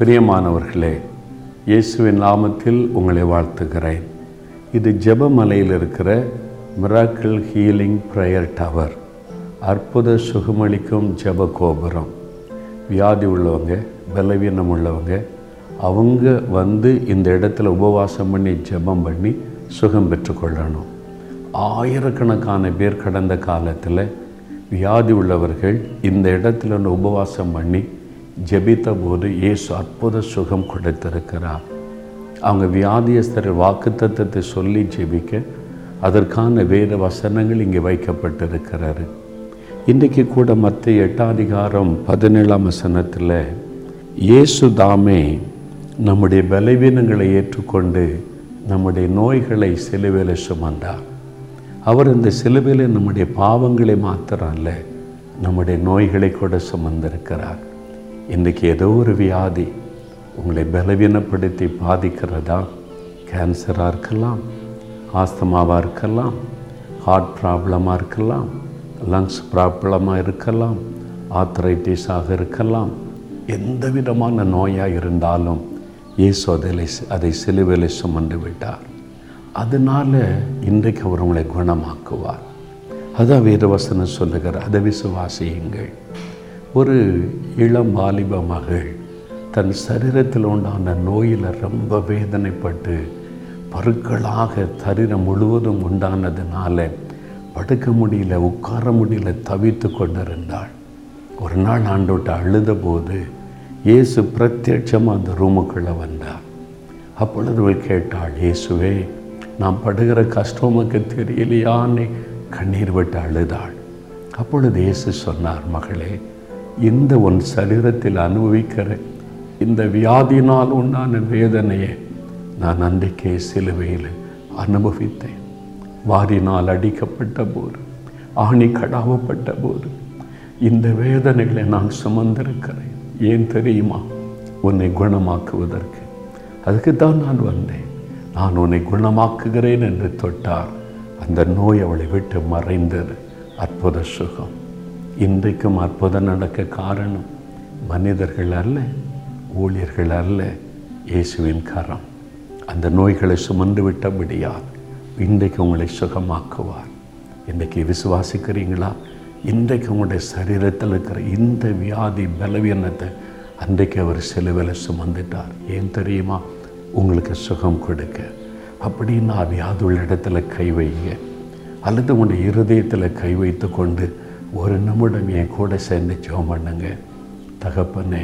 பிரியமானவர்களே இயேசுவின் நாமத்தில் உங்களை வாழ்த்துகிறேன். இது ஜெபமலையில் இருக்கிற மிராக்கிள் ஹீலிங் ப்ரேயர் டவர் அற்புத சுகமளிக்கும் ஜெப கோபுரம். வியாதி உள்ளவங்க பலவீனம் உள்ளவங்க அவங்க வந்து இந்த இடத்துல உபவாசம் பண்ணி ஜெபம் பண்ணி சுகம் பெற்றுக்கொள்ளணும் ஆயிரக்கணக்கான பேர் கடந்த காலத்தில் வியாதி உள்ளவர்கள் இந்த இடத்துல வந்து உபவாசம் பண்ணி ஜெபித்த போது இயேசு அற்புத சுகம் கொடுத்திருக்கிறார். அவங்க வியாதியஸ்தர் தத்துவத்தை சொல்லி ஜெபிக்க அதற்கான வேத வசனங்கள் இங்கே வைக்கப்பட்டிருக்கிறாரு இன்றைக்கு கூட மற்ற எட்டாதிகாரம் பதினேழாம் வசனத்தில் இயேசு தாமே நம்முடைய பலவீனங்களை ஏற்றுக்கொண்டு நம்முடைய நோய்களை சிலுவையில் சுமந்தார். அவர் இந்த சிலுவையில் நம்முடைய பாவங்களை மாத்திரம் அல்ல நம்முடைய நோய்களை கூட சுமந்திருக்கிறார். இன்றைக்கி ஏதோ ஒரு வியாதி உங்களை பலவீனப்படுத்தி பாதிக்கிறதா? கேன்சராக இருக்கலாம் ஆஸ்தமாவாக இருக்கலாம் ஹார்ட் ப்ராப்ளமாக இருக்கலாம் லங்ஸ் ப்ராப்ளமாக இருக்கலாம் ஆத்ரைட்டிஸாக இருக்கலாம். எந்த விதமான நோயாக இருந்தாலும் இயேசு அதில் அதை சிலுவையில் சுமந்து விட்டார். அதனால் இன்றைக்கு அவர் உங்களை குணமாக்குவார். அதான் வேதவசனம் சொல்லுகிறார் அதை விசுவாசியுங்கள். ஒரு இளம் வாலிப மகள் தன் சரீரத்தில் உண்டான நோயில் ரொம்ப வேதனைப்பட்டு பருக்களாக சரீரம் முழுவதும் உண்டானதுனால படுக்க முடியல உட்கார முடியல தவித்து கொண்டிருந்தாள். ஒரு நாள் ஆண்டோட்ட அழுத போது இயேசு பிரத்யட்சமாக அந்த ரூமுக்குள்ளே வந்தார். அப்பொழுது அவள் கேட்டாள் இயேசுவே நான் படுகிற கஷ்டமுக்கு தெரியலையான்னு கண்ணீர் விட்டு அழுதாள். அப்பொழுது இயேசு சொன்னார் மகளே இந்த உன் சரீரத்தில் அனுபவிக்கிற இந்த வியாதினால் உண்டான வேதனையை நான் அன்றைக்கே சிலுவையில் அனுபவித்தேன். வாரினால் அடிக்கப்பட்ட போது ஆணி கடாவப்பட்ட போது இந்த வேதனைகளை நான் சுமந்திருக்கிறேன். ஏன் தெரியுமா? உன்னை குணமாக்குவதற்கு. அதுக்கு தான் நான் வந்தேன். நான் உன்னை குணமாக்குகிறேன் என்று தொட்டார். அந்த நோய் அவளை விட்டு மறைந்தது. அற்புத சுகம். இன்றைக்கும் அற்புதம் நடக்க காரணம் மனிதர்கள் அல்ல ஊழியர்கள் அல்ல இயேசுவின் கரம். அந்த நோய்களை சுமந்து விட்டபடியால் இன்றைக்கு உங்களை சுகமாக்குவார். இன்றைக்கு விசுவாசிக்கிறீங்களா? இன்றைக்கு உங்களுடைய சரீரத்தில் இருக்கிற இந்த வியாதி பலவீனத்தை அன்றைக்கு அவர் செலுவில் சுமந்துட்டார். ஏன் தெரியுமா? உங்களுக்கு சுகம் கொடுக்க. அப்படின்னா வியாதுள்ள இடத்துல கை வைங்க அல்லது உங்களுடைய இருதயத்தில் கை வைத்து கொண்டு ஒரு நிமிடம் என் கூட சேர்ந்து ஜோம் பண்ணுங்க. தகப்பனே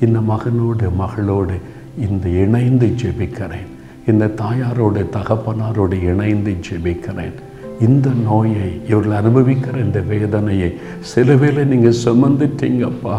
இந்த மகனோடு மகளோடு இந்த இணைந்து ஜெபிக்கிறேன். இந்த தாயாரோடு தகப்பனாரோடு இணைந்து ஜெபிக்கிறேன். இந்த நோயை இவர்கள் அனுபவிக்கிற இந்த வேதனையை சிலுவையில் நீங்கள் சுமந்துட்டீங்கப்பா.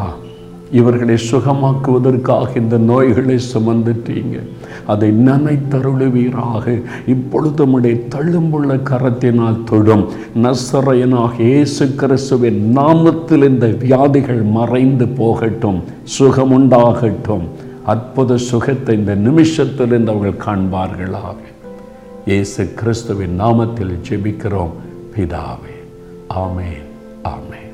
இவர்களை சுகமாக்குவதற்காக இந்த நோய்களை சுமந்துட்டீங்க. அதை நினைத்தருளுவீராக. இப்பொழுது உடைய தள்ளும்புள்ள கரத்தினால் தொடும். நசரையனாக இயேசு கிறிஸ்துவின் நாமத்தில் இந்த வியாதிகள் மறைந்து போகட்டும். சுகமுண்டாகட்டும். அற்புத சுகத்தை இந்த நிமிஷத்திலிருந்து அவர்கள் காண்பார்களாக. இயேசு கிறிஸ்துவின் நாமத்தில் ஜெபிக்கிறோம். பிதாவே ஆமேன் ஆமேன்.